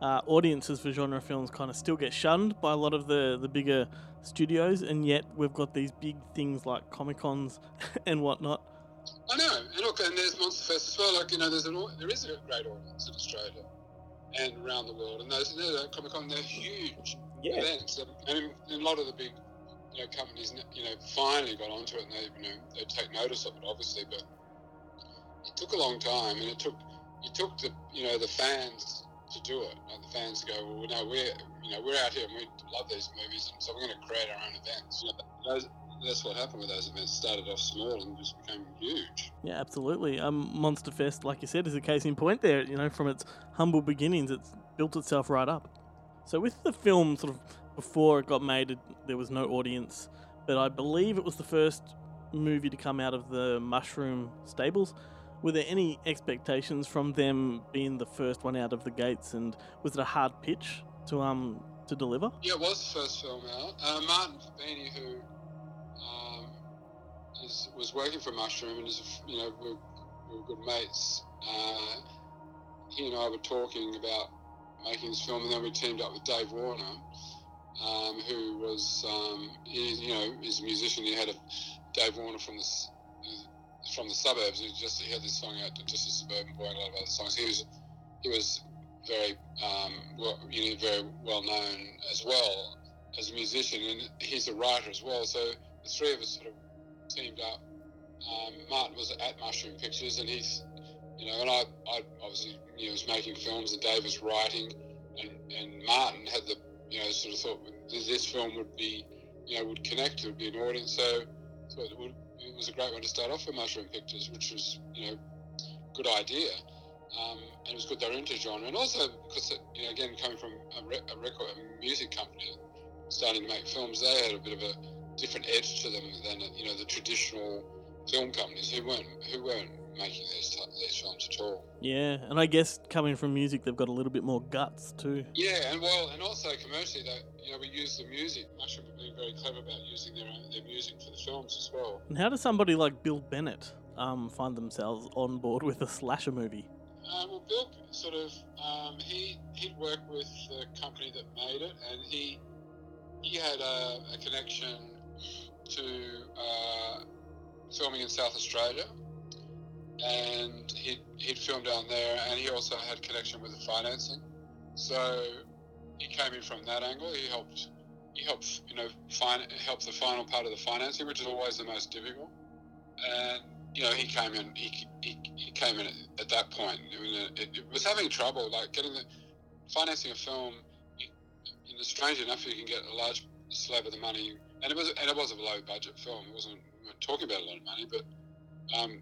uh, audiences for genre films kind of still get shunned by a lot of the, the bigger studios, and yet we've got these big things like Comic Cons and whatnot. I know, and look, and there's Monster Fest as well. Like you know, there's an there is a great audience in Australia and around the world, and those you know, Comic Con they're huge Yeah. events, and, and a lot of the big you know companies you know finally got onto it, and they you know they take notice of it, obviously, but it took a long time, and it took it took the you know the fans to do it, like the fans go, well, no, we're you know we're out here and we love these movies, and so we're going to create our own events. You know, those, that's what happened with those events. Started off small and just became huge. Yeah, absolutely. Um, Monster Fest, like you said, is a case in point there. You know, from its humble beginnings, it's built itself right up. So with the film, sort of before it got made, it, there was no audience, but I believe it was the first movie to come out of the Mushroom stables. Were there any expectations from them being the first one out of the gates, and was it a hard pitch to um to deliver? Yeah, it was the first film out. Uh, Martin Fabinyi, who um, is, was working for Mushroom and is, you know, we're, we're good mates. Uh, he and I were talking about making this film, and then we teamed up with Dave Warner, um, who was, um, he, you know, is a musician. He had a Dave Warner from the from the suburbs. He just he had this song out, just a suburban boy, and a lot of other songs. He was he was very um, well, you know, very well known as well as a musician, and he's a writer as well. So the three of us sort of teamed up. Um, Martin was at Mushroom Pictures, and he's, you know, and I, I obviously you know was making films, and Dave was writing, and, and Martin had the, you know, sort of thought this film would be, you know, would connect, it would be an audience. So, so it, would, it was a great one to start off with Mushroom Pictures, which was, you know, good idea. Um, and it was good they're into genre, and also because it, you know, again, coming from a, re- a record, a music company, starting to make films, they had a bit of a different edge to them than you know the traditional film companies who weren't who weren't making these t- these films at all. Yeah, and I guess coming from music, they've got a little bit more guts too. Yeah, and well, and also commercially, that you know we use the music. Mushroom have been very clever about using their own, their music for the films as well. And how does somebody like Bill Bennett um, find themselves on board with a slasher movie? Uh, well, Bill sort of um, he he'd worked with the company that made it, and he he had a, a connection to uh, filming in South Australia, and he'd he'd filmed down there, and he also had connection with the financing, so he came in from that angle. He helped he helped you know fin- help the final part of the financing, which is always the most difficult, and you know, he came in. He, he, he came in at, at that point. I mean, it, it, was having trouble, like getting the financing a film. You, you know, strange enough, you can get a large slab of the money, and it was and it was a low budget film. It wasn't we talking about a lot of money, but um,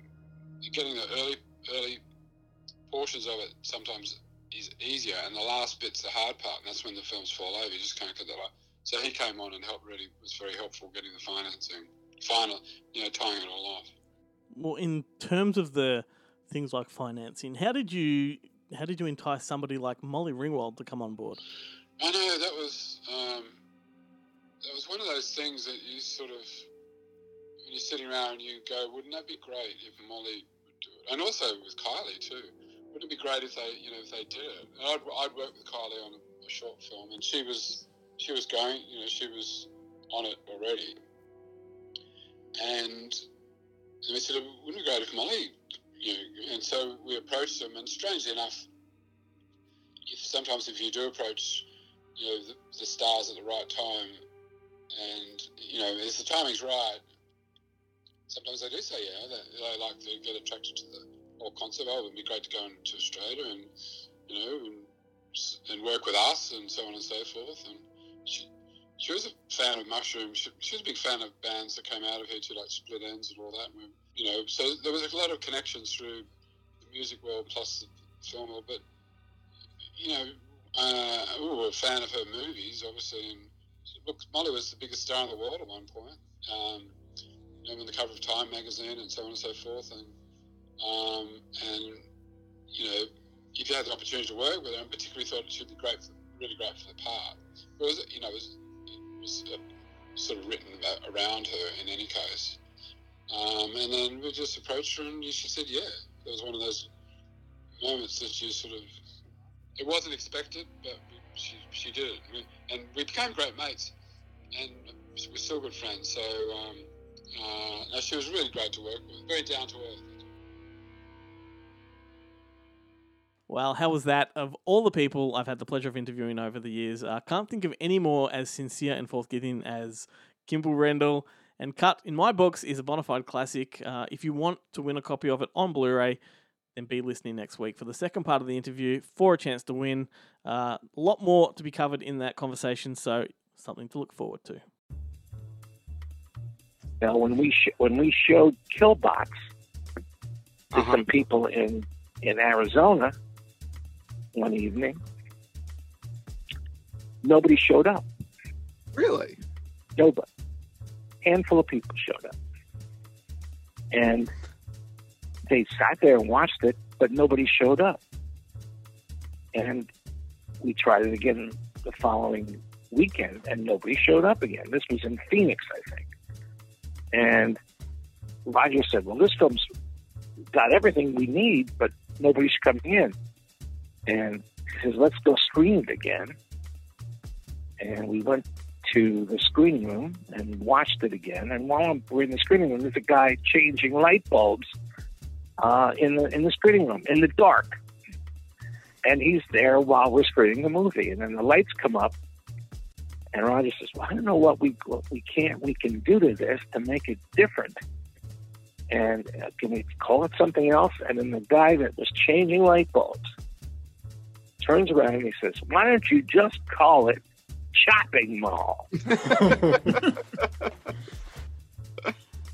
getting the early early portions of it sometimes is easier, and the last bit's the hard part, and that's when the films fall over. You just can't get that up. So he came on and helped. Really was very helpful getting the financing, final, you know, tying it all off well, in terms of the things like financing, how did you how did you entice somebody like Molly Ringwald to come on board? I know that was um, that was one of those things that you sort of when you're sitting around, and you go, "Wouldn't that be great if Molly would do it?" And also with Kylie too. Wouldn't it be great if they, you know, if they did it? And I'd, I'd worked with Kylie on a, a short film, and she was she was going, you know, she was on it already, and and we said, wouldn't it be great if Molly, you know, and so we approached them, and strangely enough, if sometimes if you do approach, you know, the, the stars at the right time, and you know, if the timing's right, sometimes they do say, yeah, they, they like to get attracted to the whole concept. Oh, it would be great to go into Australia and you know, and, and work with us, and so on and so forth. And she, she was a fan of Mushroom. She, she, was a big fan of bands that came out of here too, like Split Enz and all that. And we, you know, so there was a lot of connections through the music world plus the film world. But you know, uh, we were a fan of her movies, obviously. And look, Molly was the biggest star in the world at one point. Um, know, on the cover of Time magazine and so on and so forth. And um, and you know, if you had the opportunity to work with her, and particularly thought it should be great, for, really great for the part. It was, you know, it was was uh, sort of written around her in any case. Um, and then we just approached her and she said, yeah. It was one of those moments that you sort of, it wasn't expected, but she, she did it. And we became great mates and we're still good friends. So um, uh, she was really great to work with, very down to earth. Well, how was that? Of all the people I've had the pleasure of interviewing over the years, I uh, can't think of any more as sincere and forthgiving as Kimble Rendall. And Cut, in my books, is a bona fide classic. Uh, if you want to win a copy of it on Blu ray, then be listening next week for the second part of the interview for a chance to win. Uh, a lot more to be covered in that conversation, so something to look forward to. Now, when we sh- when we showed Killbots to uh-huh. some people in in Arizona, one evening. Nobody showed up. Really? Nobody. Handful of people showed up. And they sat there and watched it, but nobody showed up. And we tried it again the following weekend, and nobody showed up again. This was in Phoenix, I think. And Roger said, Well, this film's got everything we need, but nobody's coming in. And he says, let's go screen it again. And we went to the screening room and watched it again. And while we're in the screening room, there's a guy changing light bulbs uh, in the in the screening room in the dark. And he's there while we're screening the movie. And then the lights come up, and Roger says, "Well, I don't know what we what we can't we can do to this to make it different." And uh, can we call it something else? And then the guy that was changing light bulbs turns around and he says, Why don't you just call it Chopping Mall?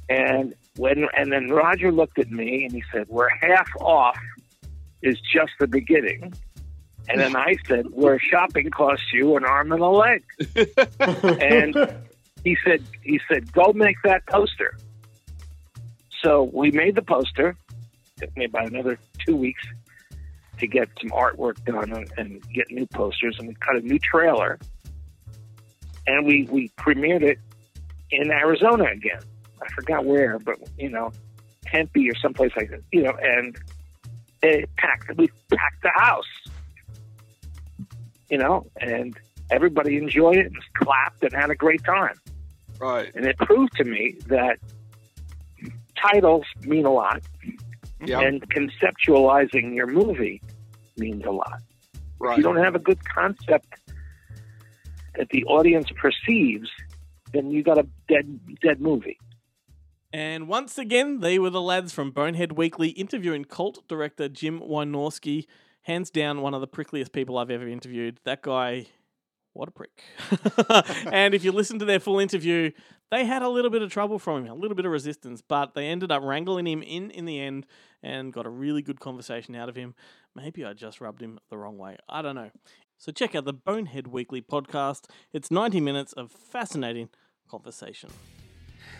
and when and then Roger looked at me and he said, We're half off is just the beginning. And then I said, Where shopping costs you an arm and a leg. and he said he said, Go make that poster. So we made the poster took me about another two weeks to get some artwork done and, and get new posters, and we cut a new trailer, and we we premiered it in Arizona again. I forgot where, but you know, Tempe or someplace like that. You know, and it packed. We packed the house. You know, and everybody enjoyed it and clapped and had a great time. Right. And it proved to me that titles mean a lot, Yeah. and conceptualizing your movie means a lot. Right. If Right. you don't have a good concept that the audience perceives, then you got a dead dead movie. And once again, they were the lads from Bonehead Weekly interviewing cult director Jim Wynorski. Hands down, one of the prickliest people I've ever interviewed. That guy, what a prick. and if you listen to their full interview, they had a little bit of trouble from him, a little bit of resistance, but they ended up wrangling him in in the end and got a really good conversation out of him. Maybe I just rubbed him the wrong way. I don't know. So check out the Bonehead Weekly podcast. It's 90 minutes of fascinating conversation.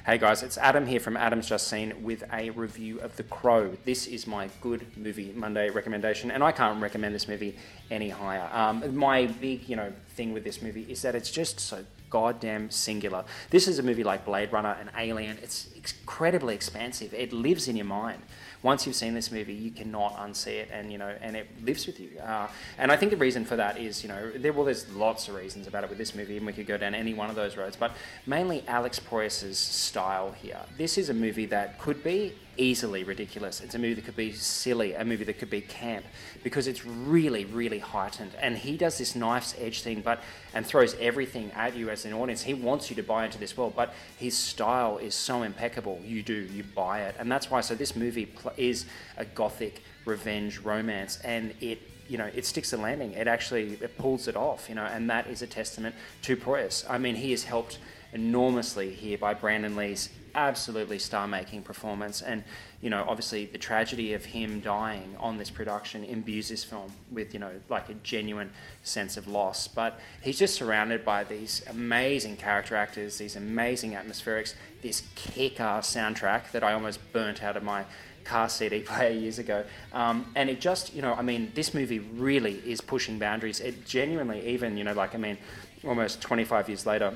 Hey guys, it's Adam here from Adam's Just Seen with a review of The Crow. This is my good movie Monday recommendation, and I can't recommend this movie any higher. Um, my big, you know, thing with this movie is that it's just so goddamn singular. This is a movie like Blade Runner and Alien. It's incredibly expansive. It lives in your mind. Once you've seen this movie, you cannot unsee it, and you know, and it lives with you. Uh, and I think the reason for that is, you know, there well, there's lots of reasons about it with this movie, and we could go down any one of those roads. But mainly Alex Proyas's style here. This is a movie that could be easily ridiculous. It's a movie that could be silly, a movie that could be camp, because it's really, really heightened. And he does this knife's edge thing, but and throws everything at you as an audience. He wants you to buy into this world, but his style is so impeccable. You do, you buy it, and that's why. So this movie pl- is a gothic revenge romance, and it you know, it sticks the landing. It actually it pulls it off, you know, and that is a testament to Proyas. I mean, he has helped enormously here by Brandon Lee's absolutely star-making performance, and you know, obviously the tragedy of him dying on this production imbues this film with you know like a genuine sense of loss. But he's just surrounded by these amazing character actors, these amazing atmospherics, this kick-ass soundtrack that I almost burnt out of my car CD player years ago. Um, and it just, you know, I mean, this movie really is pushing boundaries. It genuinely, even, you know, like, I mean, almost 25 years later,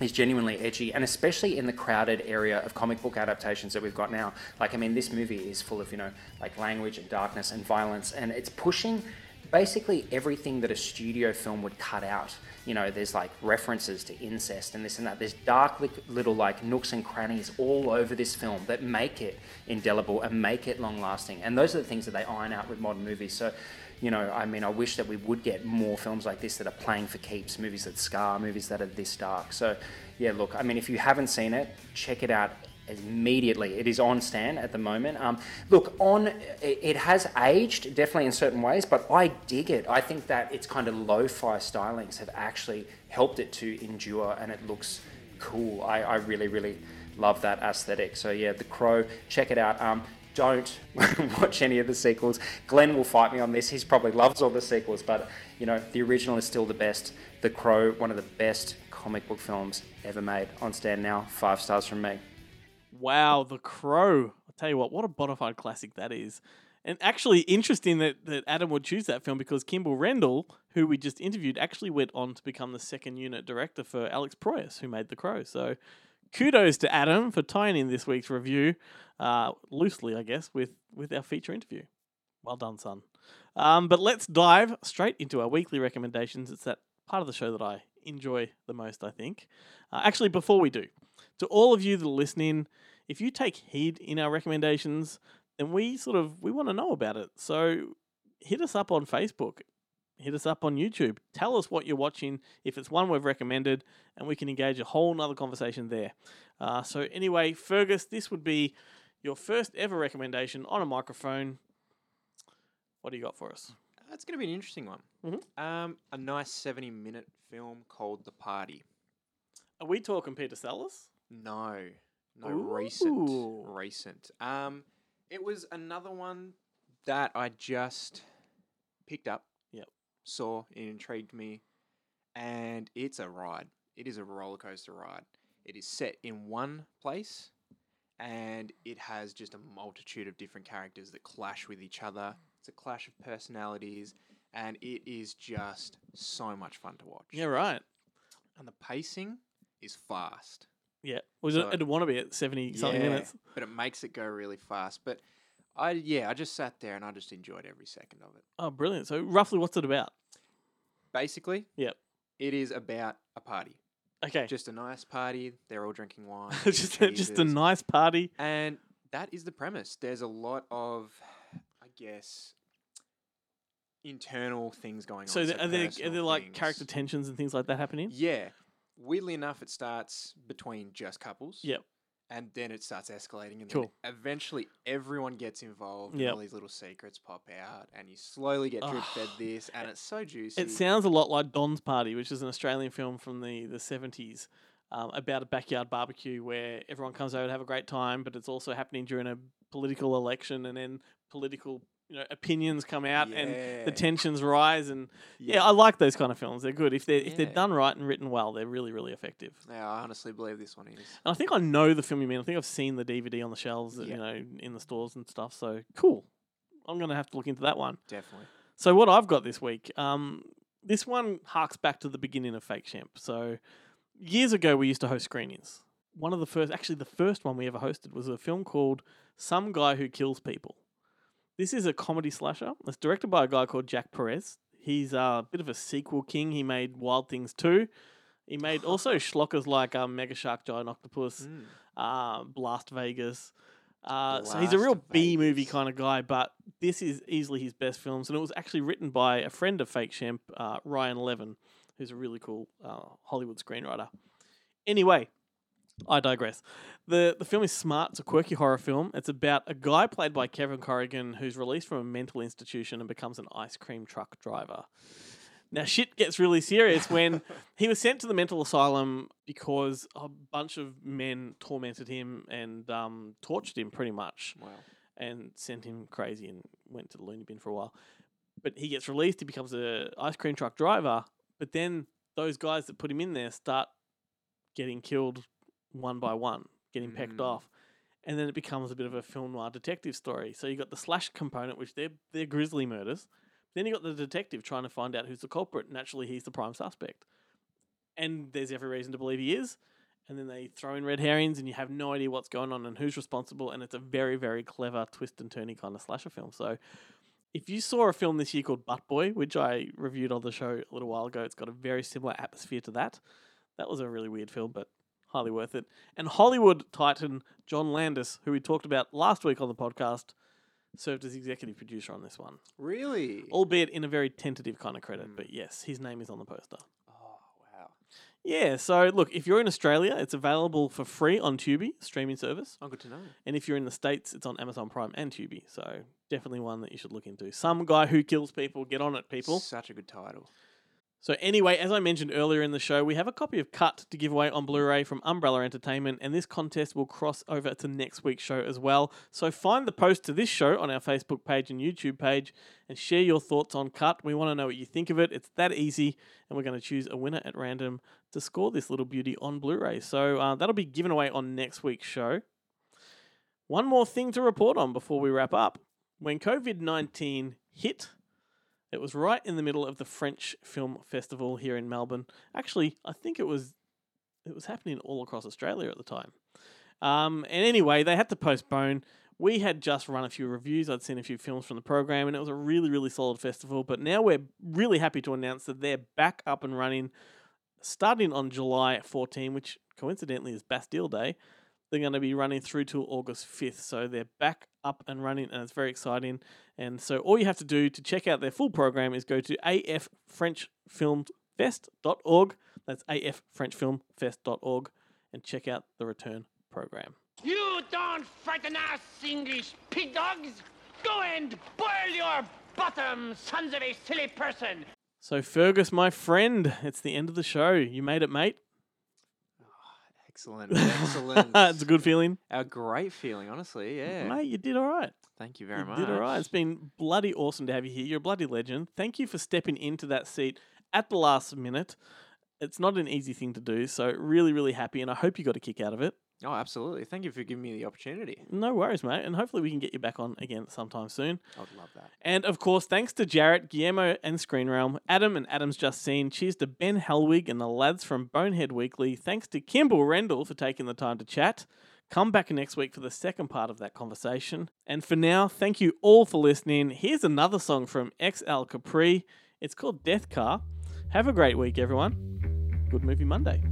is genuinely edgy, and especially in the crowded area of comic book adaptations that we've got now. Like, I mean, this movie is full of, you know, like language and darkness and violence, and it's pushing basically everything that a studio film would cut out. You know, there's like references to incest and this and that. There's dark little like nooks and crannies all over this film that make it indelible and make it long lasting. And those are the things that they iron out with modern movies. So, you know, I mean, I wish that we would get more films like this that are playing for keeps, movies that scar, movies that are this dark. So, yeah, look, I mean, if you haven't seen it, check it out immediately. It is on Stan at the moment. Um, look, on it, has aged definitely in certain ways, but I dig it. I think that its kind of lo-fi stylings have actually helped it to endure, and it looks cool. I, I really, really love that aesthetic. So yeah, The Crow, check it out. Um, don't watch any of the sequels. Glenn will fight me on this. He's probably loves all the sequels, but you know the original is still the best. The Crow, one of the best comic book films ever made. On Stan now, five stars from me. Wow, The Crow. I'll tell you what, what a bona fide classic that is. And actually, interesting that, that Adam would choose that film because Kimble Rendall, who we just interviewed, actually went on to become the second unit director for Alex Proyas, who made The Crow. So kudos to Adam for tying in this week's review, uh, loosely, I guess, with, with our feature interview. Well done, son. Um, but let's dive straight into our weekly recommendations. It's that part of the show that I enjoy the most, I think. Uh, actually, before we do, to all of you that are listening, if you take heed in our recommendations, then we sort of we want to know about it. So hit us up on Facebook, hit us up on YouTube. Tell us what you're watching if it's one we've recommended, and we can engage a whole nother conversation there. Uh, so anyway, Fergus, this would be your first ever recommendation on a microphone. What do you got for us? That's going to be an interesting one. Mhm. Um, a nice 70 minute film called The Party. Are we talking Peter Sellers? No, no, recent, recent. Um, it was another one that I just picked up. Saw it intrigued me, and it's a ride. It is a roller coaster ride. It is set in one place, and it has just a multitude of different characters that clash with each other. It's a clash of personalities, and it is just so much fun to watch. Yeah, right. And the pacing is fast. Yeah. Was So- it? It'd want to be at seventy something Yeah, minutes. But it makes it go really fast. But I yeah, I just sat there and I just enjoyed every second of it. Oh, brilliant! So roughly, what's it about? Basically, Yep. it is about a party. Okay. Just a nice party. They're all drinking wine. just eating just a nice party. And that is the premise. There's a lot of, I guess, internal things going So on. th- are there are there like things. character tensions and things like that happening? Yeah. Weirdly enough, it starts between just couples. Yep. And then it starts escalating, and Cool. then eventually everyone gets involved, Yep. and all these little secrets pop out, and you slowly get drip fed this, and it's so juicy. It sounds a lot like Don's Party, which is an Australian film from the the seventies. Um, about a backyard barbecue where everyone comes over to have a great time, but it's also happening during a political election, and then political you know opinions come out, and the tensions rise. And yeah. Yeah. I like those kind of films. They're good if they're if they're done right and written well. They're really really effective. Yeah, I honestly believe this one is. And I think I know the film you mean. I think I've seen the DVD on the shelves, you know, in the stores and stuff. So cool. I'm gonna have to look into that one. Definitely. So what I've got this week, um, this one harks back to the beginning of Fake Shemp. So years ago, we used to host screenings. One of the first, actually, the first one we ever hosted was a film called Some Guy Who Kills People. This is a comedy slasher. It's directed by a guy called Jack Perez. He's a bit of a sequel king. He made Wild Things 2. He made also schlockers like um, Mega Shark, Giant Octopus, Mm. uh, Blast Vegas. Uh, so he's a real B movie kind of guy, but this is easily his best films, and it was actually written by a friend of Fake Shemp, uh, Ryan Levin, who's a really cool uh, Hollywood screenwriter. Anyway, I digress. the The film is smart. It's a quirky horror film. It's about a guy played by Kevin Corrigan who's released from a mental institution and becomes an ice cream truck driver. Now, shit gets really serious when he was sent to the mental asylum because a bunch of men tormented him and um, tortured him pretty much. Wow. And sent him crazy and went to the loony bin for a while. But he gets released, he becomes a ice cream truck driver. But then those guys that put him in there start getting killed one by one, getting pecked Mm. off. And then it becomes a bit of a film noir detective story. So you got the slash component, which they're they're grisly murders. Then you got the detective trying to find out who's the culprit. Naturally, he's the prime suspect, and there's every reason to believe he is. And then they throw in red herrings, and you have no idea what's going on and who's responsible. And it's a very, very clever twist and turny kind of slasher film. So, if you saw a film this year called Butt Boy, which I reviewed on the show a little while ago, it's got a very similar atmosphere to that. That was a really weird film, but highly worth it. And Hollywood titan John Landis, who we talked about last week on the podcast, served as executive producer on this one. Really? Albeit in a very tentative kind of credit, hmm. but yes, his name is on the poster. Oh wow. Yeah, so look, if you're in Australia, it's available for free on Tubi, streaming service. Oh, good to know. And if you're in the States, it's on Amazon Prime and Tubi. So definitely one that you should look into. Some guy who kills people, get on it, people. Such a good title. So anyway, as I mentioned earlier in the show, we have a copy of Cut to give away on Blu-ray from Umbrella Entertainment, and this contest will cross over to next week's show as well. So find the post to this show on our Facebook page and YouTube page, and share your thoughts on Cut. We want to know what you think of it. It's that easy, and we're going to choose a winner at random to score this little beauty on Blu-ray. So uh, that'll be given away on next week's show. One more thing to report on before we wrap up. When COVID 19 hit, it was right in the middle of the French Film Festival here in Melbourne. Actually, I think it was it was happening all across Australia at the time. Um, and anyway, they had to postpone. We had just run a few reviews. I'd seen a few films from the program, and it was a really, really solid festival. But now we're really happy to announce that they're back up and running, starting on July 14, which coincidentally is Bastille Day. They're going to be running through till August 5th. So they're back up and running, and it's very exciting. And so all you have to do to check out their full program is go to affrenchfilmfest.org. That's affrenchfilmfest.org and check out the return program. You don't frighten us, English pig dogs! Go and boil your bottom, sons of a silly person! So, Fergus, my friend, it's the end of the show. You made it, mate. Excellent. Excellent. it's a good feeling. A great feeling, honestly. Yeah. Mate, you did all right. Thank you very much. you much. did all right. It's been bloody awesome to have you here. You're a bloody legend. Thank you for stepping into that seat at the last minute. It's not an easy thing to do, so really, really happy, and I hope you got a kick out of it. Oh, absolutely. Thank you for giving me the opportunity. No worries, mate. And hopefully we can get you back on again sometime soon. I would love that. And of course, thanks to Jarrett, Guillermo, and Screen Realm, Adam and Adam's Just Seen. Cheers to Ben Helwig and the lads from Bonehead Weekly. Thanks to Kimble Rendall for taking the time to chat. Come back next week for the second part of that conversation. And for now, thank you all for listening. Here's another song from XL Capri. It's called Death Car. Have a great week, everyone. Good Movie Monday.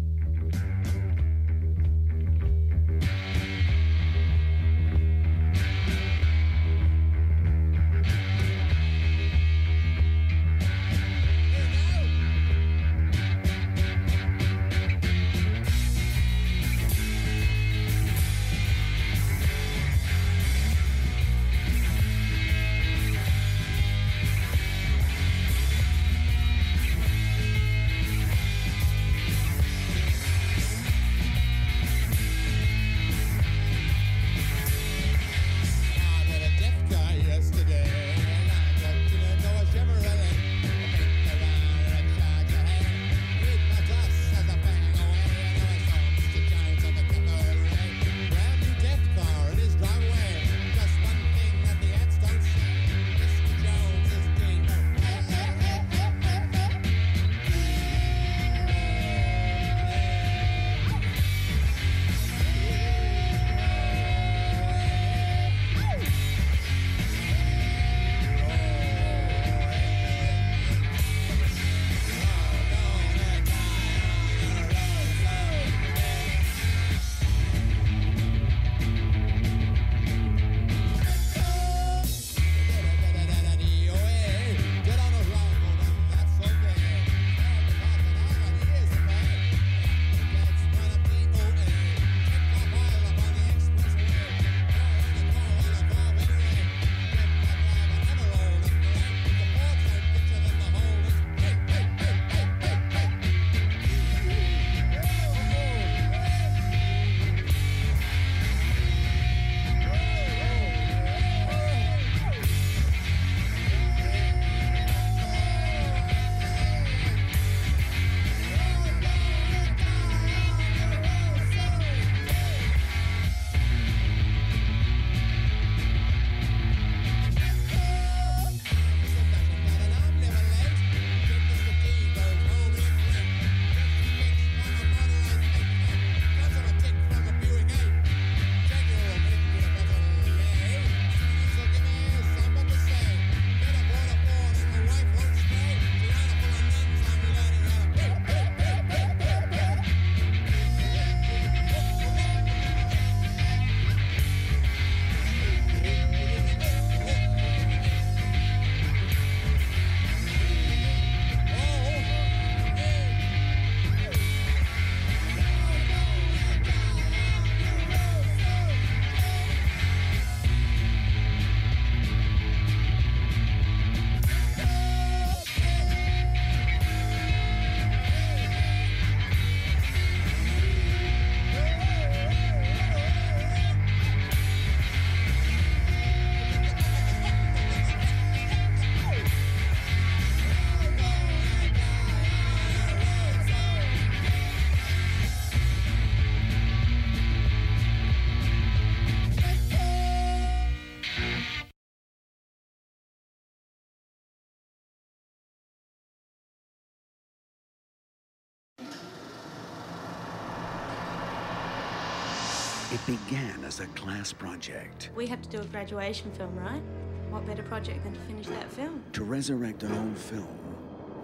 It began as a class project We have to do a graduation film, right? What better project than to finish that film? to resurrect an old film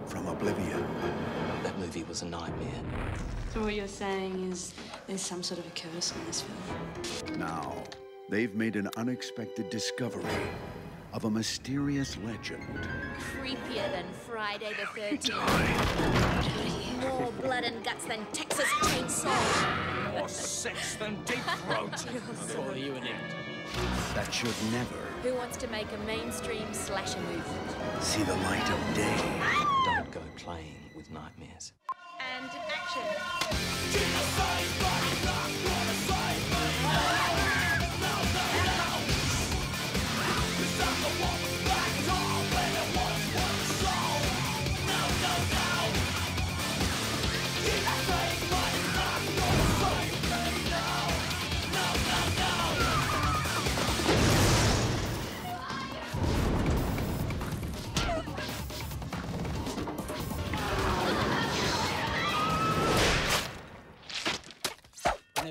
from oblivion. That movie was a nightmare. So what you're saying is there's some sort of a curse on this film. Now, they've made an unexpected discovery of a mysterious legend. Creepier than Friday the 13th. More blood and guts than Texas Chainsaw. More sex than deep throat. Or you an act. that should never Who wants to make a mainstream slasher movie? see the light of day. Don't go playing with nightmares. And action.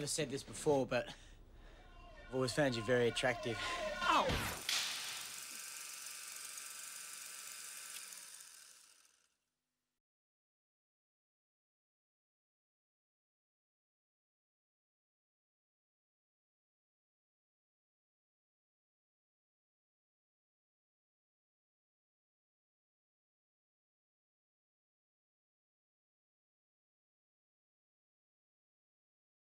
Never said this before, but I've always found you very attractive. Oh,